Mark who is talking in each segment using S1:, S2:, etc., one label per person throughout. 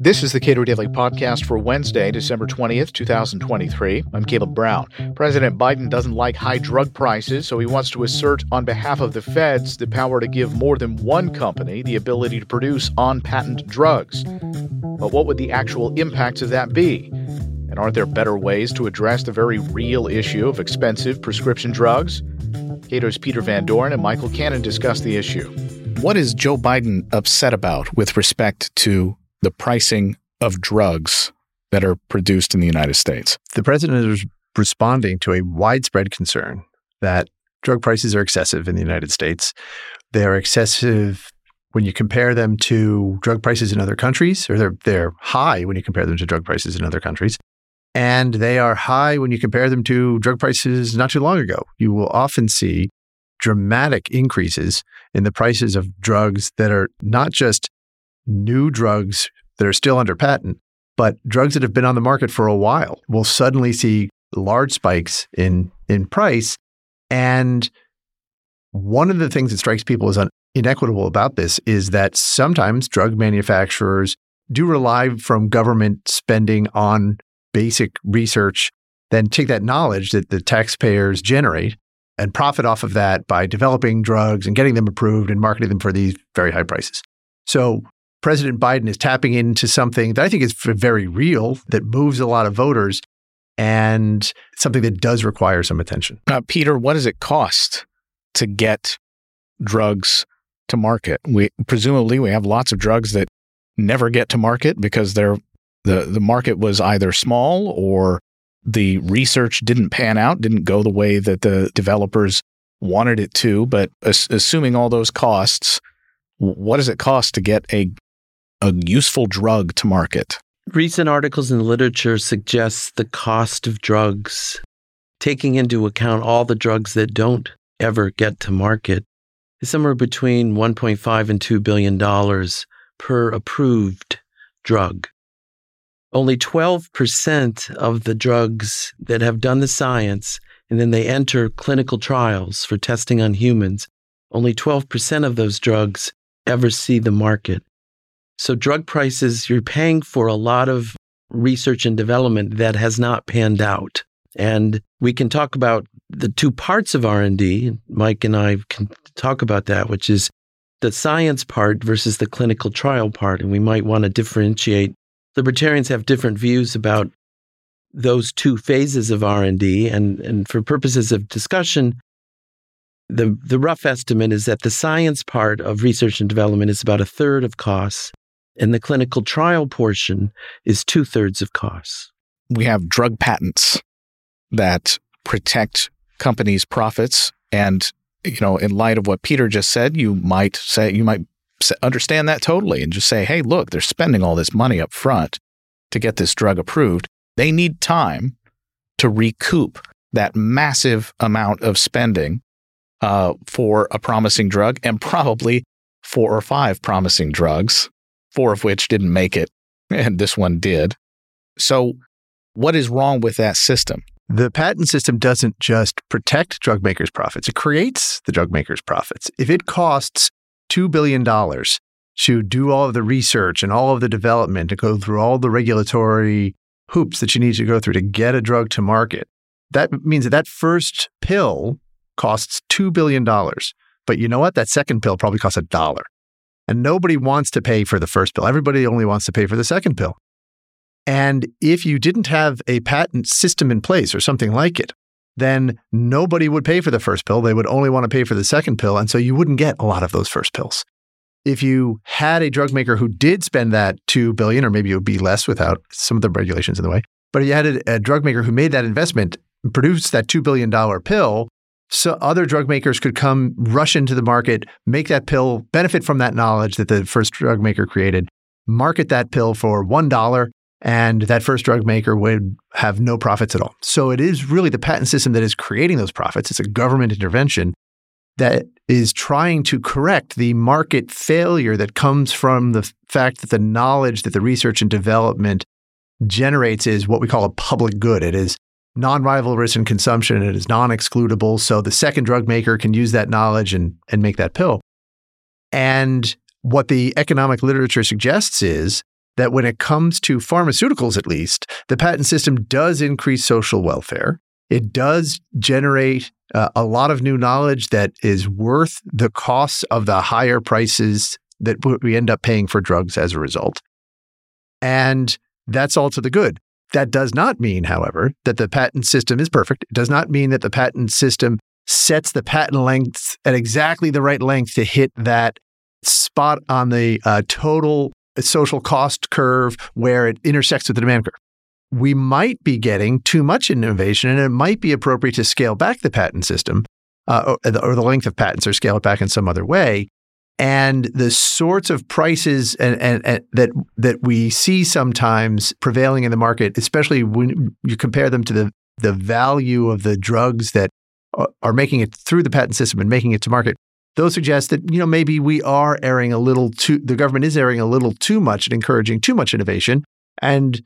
S1: This is the Cato Daily Podcast for Wednesday, December 20th, 2023. I'm Caleb Brown. President Biden doesn't like high drug prices, so he wants to assert on behalf of the feds the power to give more than one company the ability to produce on patent drugs. But what would the actual impacts of that be? And aren't there better ways to address the very real issue of expensive prescription drugs? Cato's Peter Van Doren and Michael Cannon discuss the issue. What is Joe Biden upset about with respect to the pricing of drugs that are produced in the United States.
S2: The president is responding to a widespread concern that drug prices are excessive in the United States. They are excessive when you compare them to drug prices in other countries, or they're, they're high when you compare them to drug prices in other countries. And they are high when you compare them to drug prices not too long ago. You will often see dramatic increases in the prices of drugs that are not just new drugs that are still under patent, but drugs that have been on the market for a while will suddenly see large spikes in in price. And one of the things that strikes people as un- inequitable about this is that sometimes drug manufacturers do rely from government spending on basic research, then take that knowledge that the taxpayers generate and profit off of that by developing drugs and getting them approved and marketing them for these very high prices. So President Biden is tapping into something that I think is very real, that moves a lot of voters, and something that does require some attention.
S1: Uh, Peter, what does it cost to get drugs to market? We presumably we have lots of drugs that never get to market because they're the the market was either small or the research didn't pan out, didn't go the way that the developers wanted it to. But as, assuming all those costs, what does it cost to get a a useful drug to market.
S3: Recent articles in the literature suggest the cost of drugs, taking into account all the drugs that don't ever get to market, is somewhere between 1.5 and 2 billion dollars per approved drug. Only 12% of the drugs that have done the science and then they enter clinical trials for testing on humans, only 12% of those drugs ever see the market. So, drug prices, you're paying for a lot of research and development that has not panned out. And we can talk about the two parts of R&D. Mike and I can talk about that, which is the science part versus the clinical trial part. And we might want to differentiate. Libertarians have different views about those two phases of R&D. And, and for purposes of discussion, the, the rough estimate is that the science part of research and development is about a third of costs and the clinical trial portion is two thirds of costs.
S1: We have drug patents that protect companies' profits. And, you know, in light of what Peter just said, you might say, you might understand that totally and just say, hey, look, they're spending all this money up front to get this drug approved. They need time to recoup that massive amount of spending uh, for a promising drug and probably four or five promising drugs four of which didn't make it, and this one did. So, what is wrong with that system?
S2: The patent system doesn't just protect drug makers' profits, it creates the drug makers' profits. If it costs $2 billion to do all of the research and all of the development, to go through all the regulatory hoops that you need to go through to get a drug to market, that means that that first pill costs $2 billion. But you know what? That second pill probably costs a dollar. And nobody wants to pay for the first pill. Everybody only wants to pay for the second pill. And if you didn't have a patent system in place or something like it, then nobody would pay for the first pill. They would only want to pay for the second pill. And so you wouldn't get a lot of those first pills. If you had a drug maker who did spend that 2 billion or maybe it would be less without some of the regulations in the way, but you had a, a drug maker who made that investment, produced that 2 billion dollar pill, so other drug makers could come rush into the market, make that pill, benefit from that knowledge that the first drug maker created, market that pill for $1 and that first drug maker would have no profits at all. So it is really the patent system that is creating those profits. It's a government intervention that is trying to correct the market failure that comes from the fact that the knowledge that the research and development generates is what we call a public good. It is non-rivalrous in consumption it is non-excludable. So the second drug maker can use that knowledge and, and make that pill. And what the economic literature suggests is that when it comes to pharmaceuticals, at least, the patent system does increase social welfare. It does generate uh, a lot of new knowledge that is worth the costs of the higher prices that we end up paying for drugs as a result. And that's all to the good. That does not mean, however, that the patent system is perfect. It does not mean that the patent system sets the patent length at exactly the right length to hit that spot on the uh, total social cost curve where it intersects with the demand curve. We might be getting too much innovation, and it might be appropriate to scale back the patent system uh, or, or the length of patents or scale it back in some other way and the sorts of prices and, and, and, that that we see sometimes prevailing in the market, especially when you compare them to the the value of the drugs that are making it through the patent system and making it to market, those suggest that you know maybe we are erring a little too. The government is erring a little too much and encouraging too much innovation, and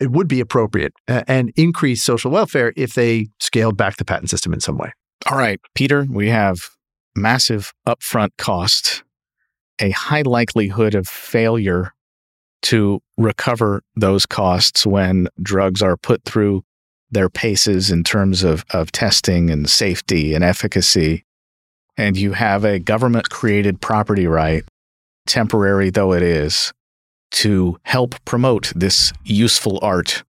S2: it would be appropriate uh, and increase social welfare if they scaled back the patent system in some way.
S1: All right, Peter, we have massive upfront costs a high likelihood of failure to recover those costs when drugs are put through their paces in terms of, of testing and safety and efficacy. And you have a government created property right, temporary though it is, to help promote this useful art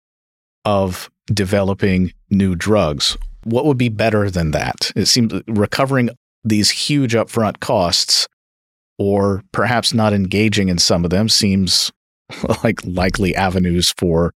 S1: of developing new drugs. What would be better than that? It seems recovering these huge upfront costs or perhaps not engaging in some of them seems like likely avenues for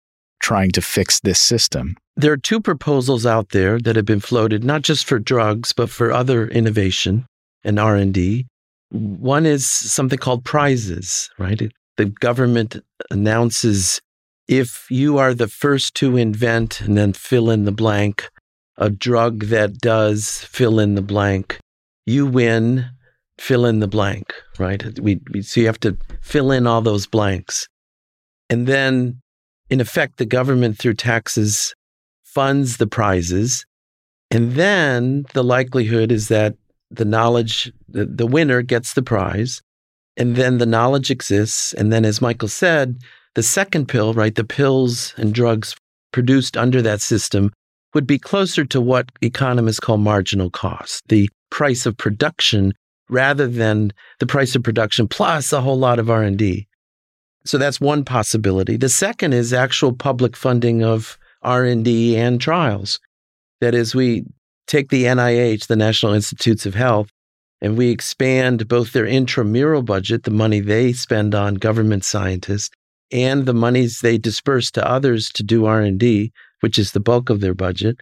S1: trying to fix this system.
S3: There are two proposals out there that have been floated not just for drugs but for other innovation and R&D. One is something called prizes, right? The government announces if you are the first to invent and then fill in the blank a drug that does fill in the blank, you win fill in the blank, right? We, we, so you have to fill in all those blanks. And then, in effect, the government through taxes funds the prizes. And then the likelihood is that the knowledge, the, the winner gets the prize. And then the knowledge exists. And then, as Michael said, the second pill, right, the pills and drugs produced under that system would be closer to what economists call marginal cost, the price of production rather than the price of production plus a whole lot of R&D. So that's one possibility. The second is actual public funding of R&D and trials. That is we take the NIH, the National Institutes of Health, and we expand both their intramural budget, the money they spend on government scientists, and the monies they disperse to others to do R&D, which is the bulk of their budget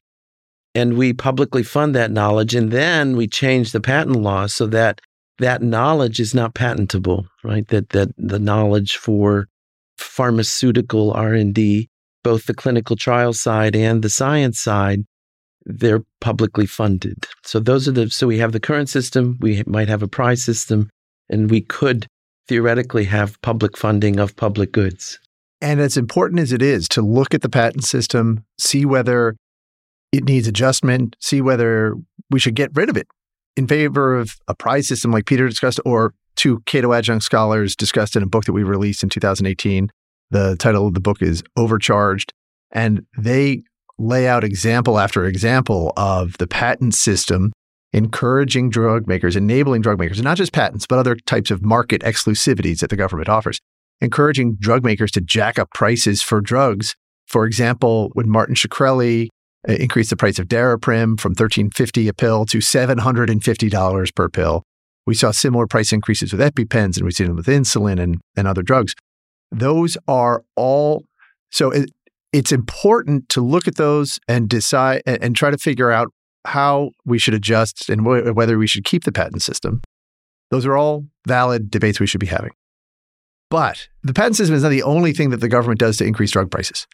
S3: and we publicly fund that knowledge and then we change the patent law so that that knowledge is not patentable right? That that the knowledge for pharmaceutical r&d both the clinical trial side and the science side they're publicly funded. So those are the so we have the current system we might have a prize system and we could theoretically have public funding of public goods.
S2: And as important as it is to look at the patent system see whether it needs adjustment, see whether we should get rid of it in favor of a prize system like Peter discussed, or two Cato adjunct scholars discussed in a book that we released in 2018. The title of the book is Overcharged. And they lay out example after example of the patent system encouraging drug makers, enabling drug makers, and not just patents, but other types of market exclusivities that the government offers, encouraging drug makers to jack up prices for drugs. For example, when Martin Shkreli Uh, increased the price of Daraprim from $13.50 a pill to $750 per pill. We saw similar price increases with EpiPens and we've seen them with insulin and, and other drugs. Those are all so it, it's important to look at those and decide and, and try to figure out how we should adjust and wh- whether we should keep the patent system. Those are all valid debates we should be having. But the patent system is not the only thing that the government does to increase drug prices.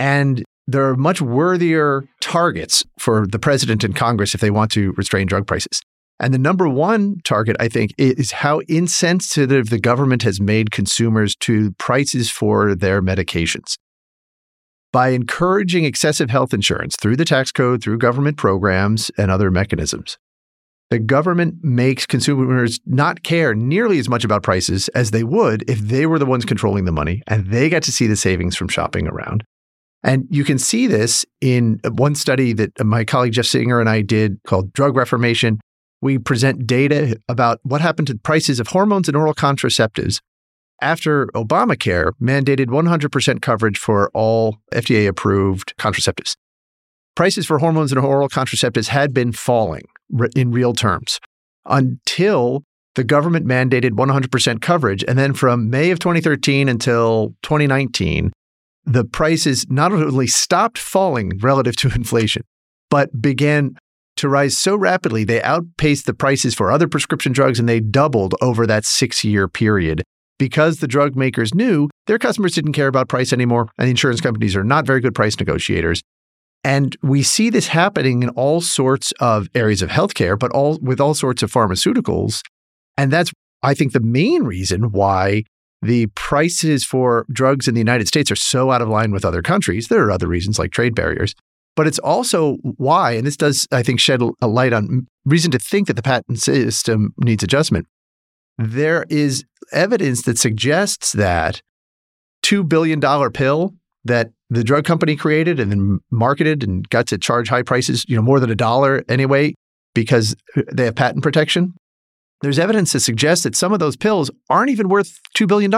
S2: And there are much worthier targets for the president and Congress if they want to restrain drug prices. And the number one target, I think, is how insensitive the government has made consumers to prices for their medications. By encouraging excessive health insurance through the tax code, through government programs, and other mechanisms, the government makes consumers not care nearly as much about prices as they would if they were the ones controlling the money and they got to see the savings from shopping around. And you can see this in one study that my colleague Jeff Singer and I did called Drug Reformation. We present data about what happened to the prices of hormones and oral contraceptives after Obamacare mandated 100% coverage for all FDA approved contraceptives. Prices for hormones and oral contraceptives had been falling in real terms until the government mandated 100% coverage. And then from May of 2013 until 2019, the prices not only stopped falling relative to inflation, but began to rise so rapidly they outpaced the prices for other prescription drugs and they doubled over that six year period because the drug makers knew their customers didn't care about price anymore and the insurance companies are not very good price negotiators. And we see this happening in all sorts of areas of healthcare, but all with all sorts of pharmaceuticals. And that's, I think, the main reason why the prices for drugs in the United States are so out of line with other countries. There are other reasons like trade barriers, but it's also why, and this does, I think, shed a light on reason to think that the patent system needs adjustment. There is evidence that suggests that $2 billion pill that the drug company created and then marketed and got to charge high prices, you know, more than a dollar anyway, because they have patent protection. There's evidence to suggest that some of those pills aren't even worth $2 billion.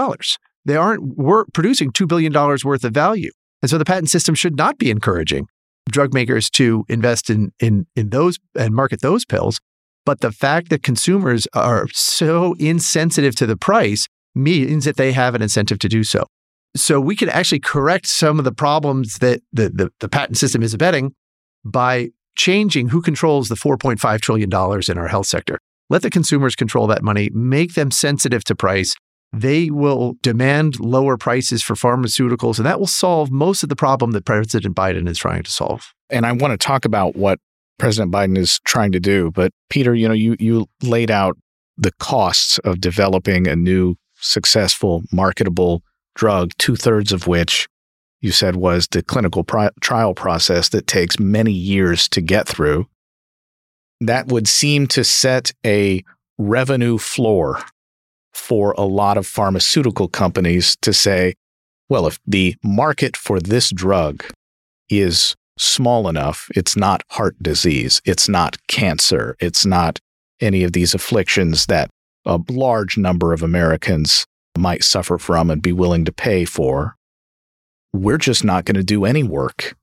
S2: They aren't wor- producing $2 billion worth of value. And so the patent system should not be encouraging drug makers to invest in, in, in those and market those pills. But the fact that consumers are so insensitive to the price means that they have an incentive to do so. So we can actually correct some of the problems that the, the, the patent system is abetting by changing who controls the $4.5 trillion in our health sector. Let the consumers control that money, make them sensitive to price. They will demand lower prices for pharmaceuticals, and that will solve most of the problem that President Biden is trying to solve.
S1: And I want to talk about what President Biden is trying to do. But Peter, you know, you you laid out the costs of developing a new successful marketable drug, two thirds of which you said was the clinical pri- trial process that takes many years to get through. That would seem to set a revenue floor for a lot of pharmaceutical companies to say, well, if the market for this drug is small enough, it's not heart disease, it's not cancer, it's not any of these afflictions that a large number of Americans might suffer from and be willing to pay for. We're just not going to do any work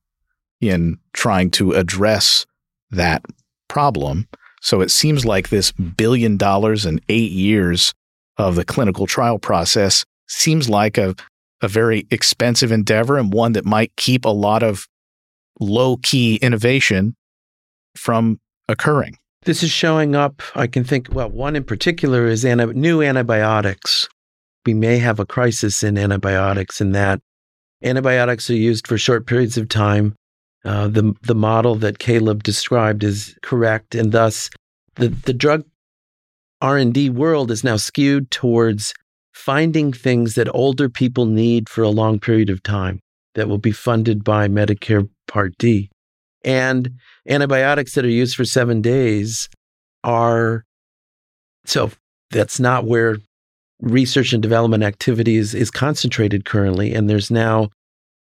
S1: in trying to address that problem. So it seems like this billion dollars and eight years of the clinical trial process seems like a, a very expensive endeavor and one that might keep a lot of low key innovation from occurring.
S3: This is showing up. I can think, well, one in particular is anti- new antibiotics we may have a crisis in antibiotics in that antibiotics are used for short periods of time. Uh, the the model that Caleb described is correct, and thus the the drug R and D world is now skewed towards finding things that older people need for a long period of time that will be funded by Medicare Part D. And antibiotics that are used for seven days are so that's not where research and development activities is concentrated currently. And there's now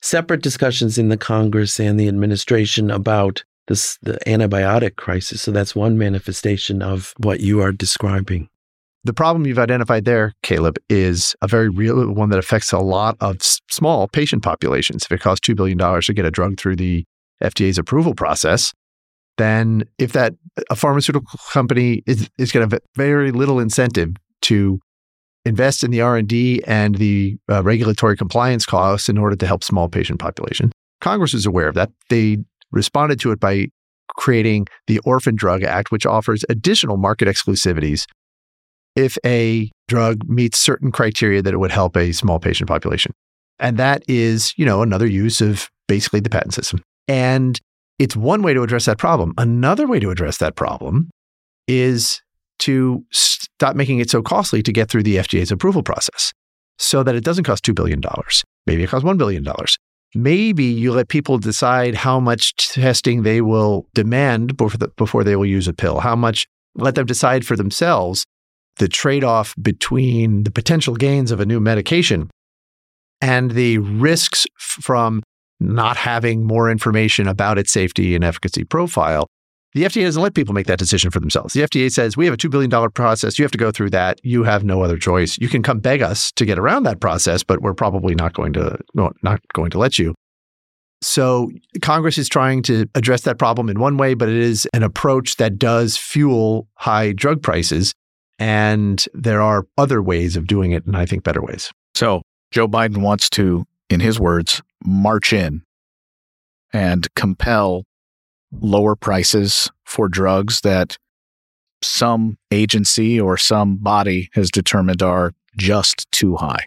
S3: separate discussions in the Congress and the administration about this the antibiotic crisis. So that's one manifestation of what you are describing.
S2: The problem you've identified there, Caleb, is a very real one that affects a lot of small patient populations. If it costs $2 billion to get a drug through the FDA's approval process, then if that a pharmaceutical company is, is going to have very little incentive to invest in the R&D and the uh, regulatory compliance costs in order to help small patient population. Congress is aware of that. They responded to it by creating the Orphan Drug Act, which offers additional market exclusivities if a drug meets certain criteria that it would help a small patient population. And that is, you know, another use of basically the patent system. And it's one way to address that problem. Another way to address that problem is to stop making it so costly to get through the FDA's approval process so that it doesn't cost $2 billion. Maybe it costs $1 billion. Maybe you let people decide how much testing they will demand before, before they will use a pill, how much let them decide for themselves the trade off between the potential gains of a new medication and the risks from not having more information about its safety and efficacy profile. The FDA doesn't let people make that decision for themselves. The FDA says, we have a $2 billion process. You have to go through that. You have no other choice. You can come beg us to get around that process, but we're probably not going to, not going to let you. So Congress is trying to address that problem in one way, but it is an approach that does fuel high drug prices. And there are other ways of doing it, and I think better ways.
S1: So Joe Biden wants to, in his words, march in and compel lower prices for drugs that some agency or some body has determined are just too high.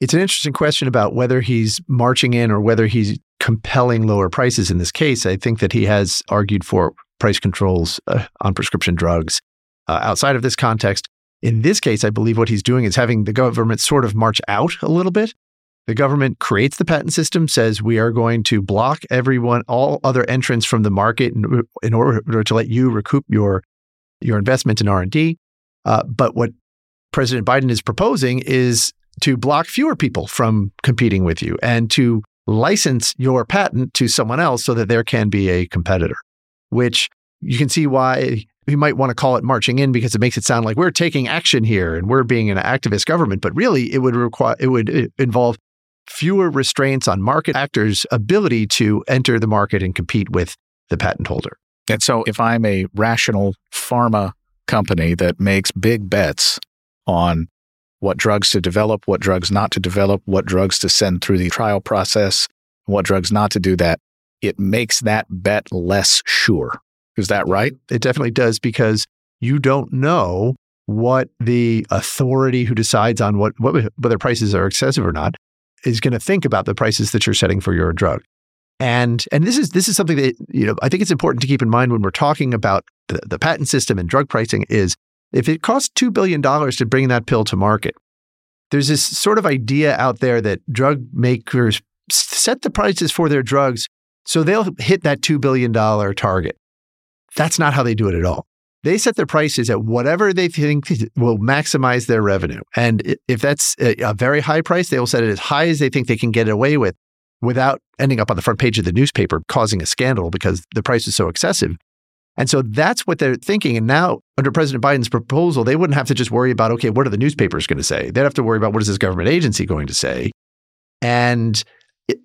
S2: It's an interesting question about whether he's marching in or whether he's compelling lower prices in this case. I think that he has argued for price controls uh, on prescription drugs uh, outside of this context. In this case, I believe what he's doing is having the government sort of march out a little bit. The government creates the patent system, says we are going to block everyone, all other entrants from the market in, in order to let you recoup your your investment in R and D. Uh, but what President Biden is proposing is to block fewer people from competing with you and to license your patent to someone else so that there can be a competitor, which you can see why we might want to call it marching in because it makes it sound like we're taking action here and we're being an activist government. But really, it would require it would uh, involve fewer restraints on market actors' ability to enter the market and compete with the patent holder.
S1: And so, if I'm a rational pharma company that makes big bets on what drugs to develop, what drugs not to develop, what drugs to send through the trial process, what drugs not to do that, it makes that bet less sure. Is that right?
S2: It definitely does because you don't know what the authority who decides on what, what whether prices are excessive or not is going to think about the prices that you're setting for your drug. And and this is this is something that you know I think it's important to keep in mind when we're talking about the, the patent system and drug pricing is if it costs two billion dollars to bring that pill to market, there's this sort of idea out there that drug makers set the prices for their drugs so they'll hit that $2 billion target. That's not how they do it at all. They set their prices at whatever they think will maximize their revenue. And if that's a very high price, they will set it as high as they think they can get away with without ending up on the front page of the newspaper causing a scandal because the price is so excessive. And so that's what they're thinking. And now, under President Biden's proposal, they wouldn't have to just worry about, okay, what are the newspapers going to say? They'd have to worry about what is this government agency going to say? And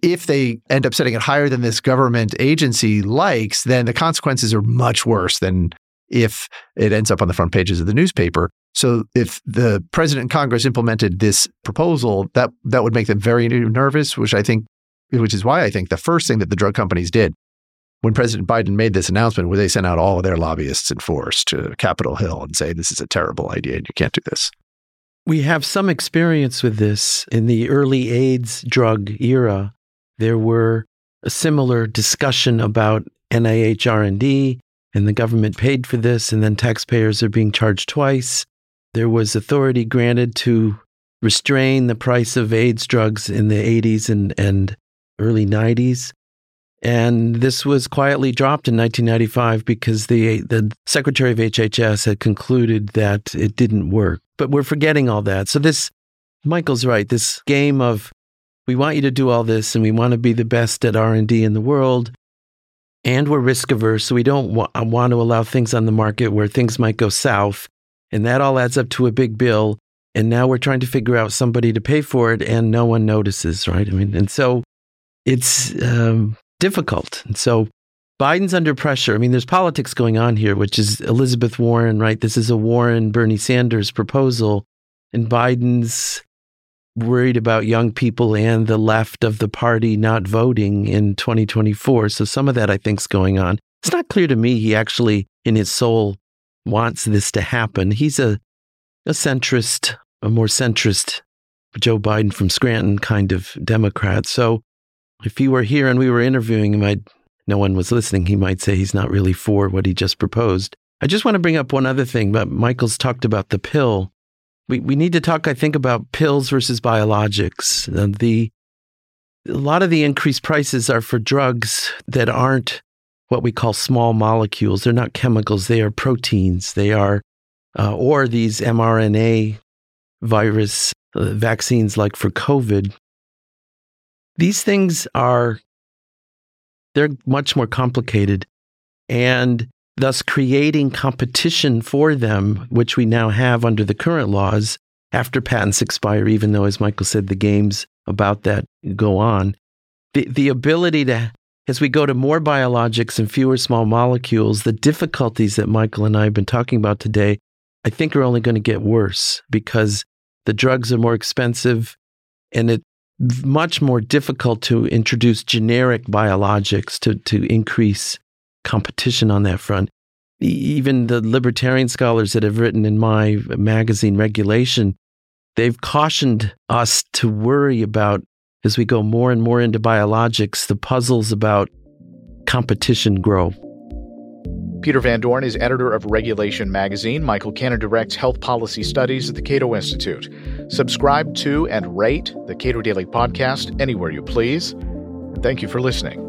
S2: if they end up setting it higher than this government agency likes, then the consequences are much worse than if it ends up on the front pages of the newspaper. So if the president and Congress implemented this proposal, that that would make them very nervous, which I think which is why I think the first thing that the drug companies did when President Biden made this announcement, where they sent out all of their lobbyists in force to Capitol Hill and say this is a terrible idea and you can't do this.
S3: We have some experience with this in the early AIDS drug era. There were a similar discussion about NIH R&D and the government paid for this and then taxpayers are being charged twice. There was authority granted to restrain the price of AIDS drugs in the 80s and, and early 90s. And this was quietly dropped in 1995 because the, the Secretary of HHS had concluded that it didn't work. But we're forgetting all that. So, this, Michael's right, this game of we want you to do all this and we want to be the best at R&D in the world and we're risk averse so we don't wa- want to allow things on the market where things might go south and that all adds up to a big bill and now we're trying to figure out somebody to pay for it and no one notices right i mean and so it's um, difficult. And so Biden's under pressure. I mean, there's politics going on here, which is Elizabeth Warren, right? This is a Warren Bernie Sanders proposal. And Biden's worried about young people and the left of the party not voting in 2024. So some of that I think is going on. It's not clear to me he actually, in his soul, wants this to happen. He's a, a centrist, a more centrist Joe Biden from Scranton kind of Democrat. So if he were here and we were interviewing him, I'd, no one was listening, he might say he's not really for what he just proposed. I just want to bring up one other thing, but Michael's talked about the pill. We, we need to talk, I think, about pills versus biologics. The, a lot of the increased prices are for drugs that aren't what we call small molecules. They're not chemicals, they are proteins. They are, uh, or these mRNA virus uh, vaccines like for COVID. These things are, they're much more complicated and thus creating competition for them, which we now have under the current laws after patents expire, even though, as Michael said, the games about that go on. The, the ability to, as we go to more biologics and fewer small molecules, the difficulties that Michael and I have been talking about today, I think are only going to get worse because the drugs are more expensive and it's much more difficult to introduce generic biologics to, to increase competition on that front. Even the libertarian scholars that have written in my magazine, Regulation, they've cautioned us to worry about as we go more and more into biologics, the puzzles about competition grow.
S1: Peter Van Doren is editor of Regulation Magazine. Michael Cannon directs health policy studies at the Cato Institute. Subscribe to and rate the Cato Daily Podcast anywhere you please. And thank you for listening.